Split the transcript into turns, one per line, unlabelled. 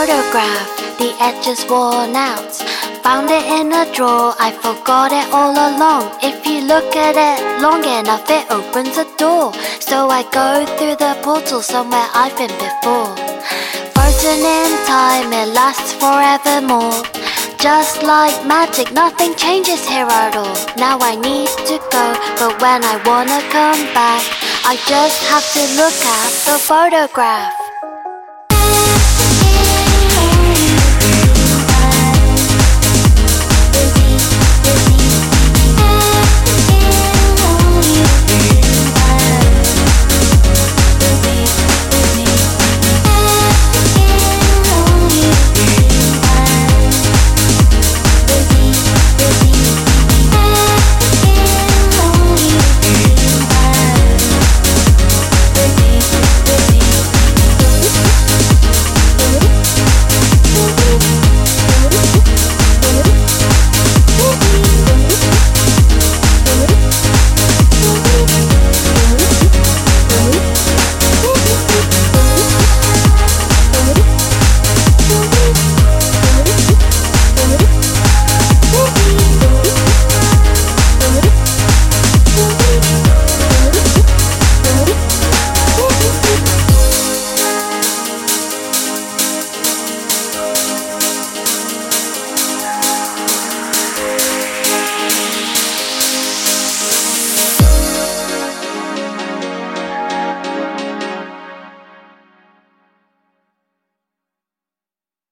Photograph, the edges worn out. Found it in a drawer, I forgot it all along. If you look at it long enough, it opens a door. So I go through the portal somewhere I've been before. Frozen in time, it lasts forevermore. Just like magic, nothing changes here at all. Now I need to go, but when I wanna come back, I just have to look at the photograph.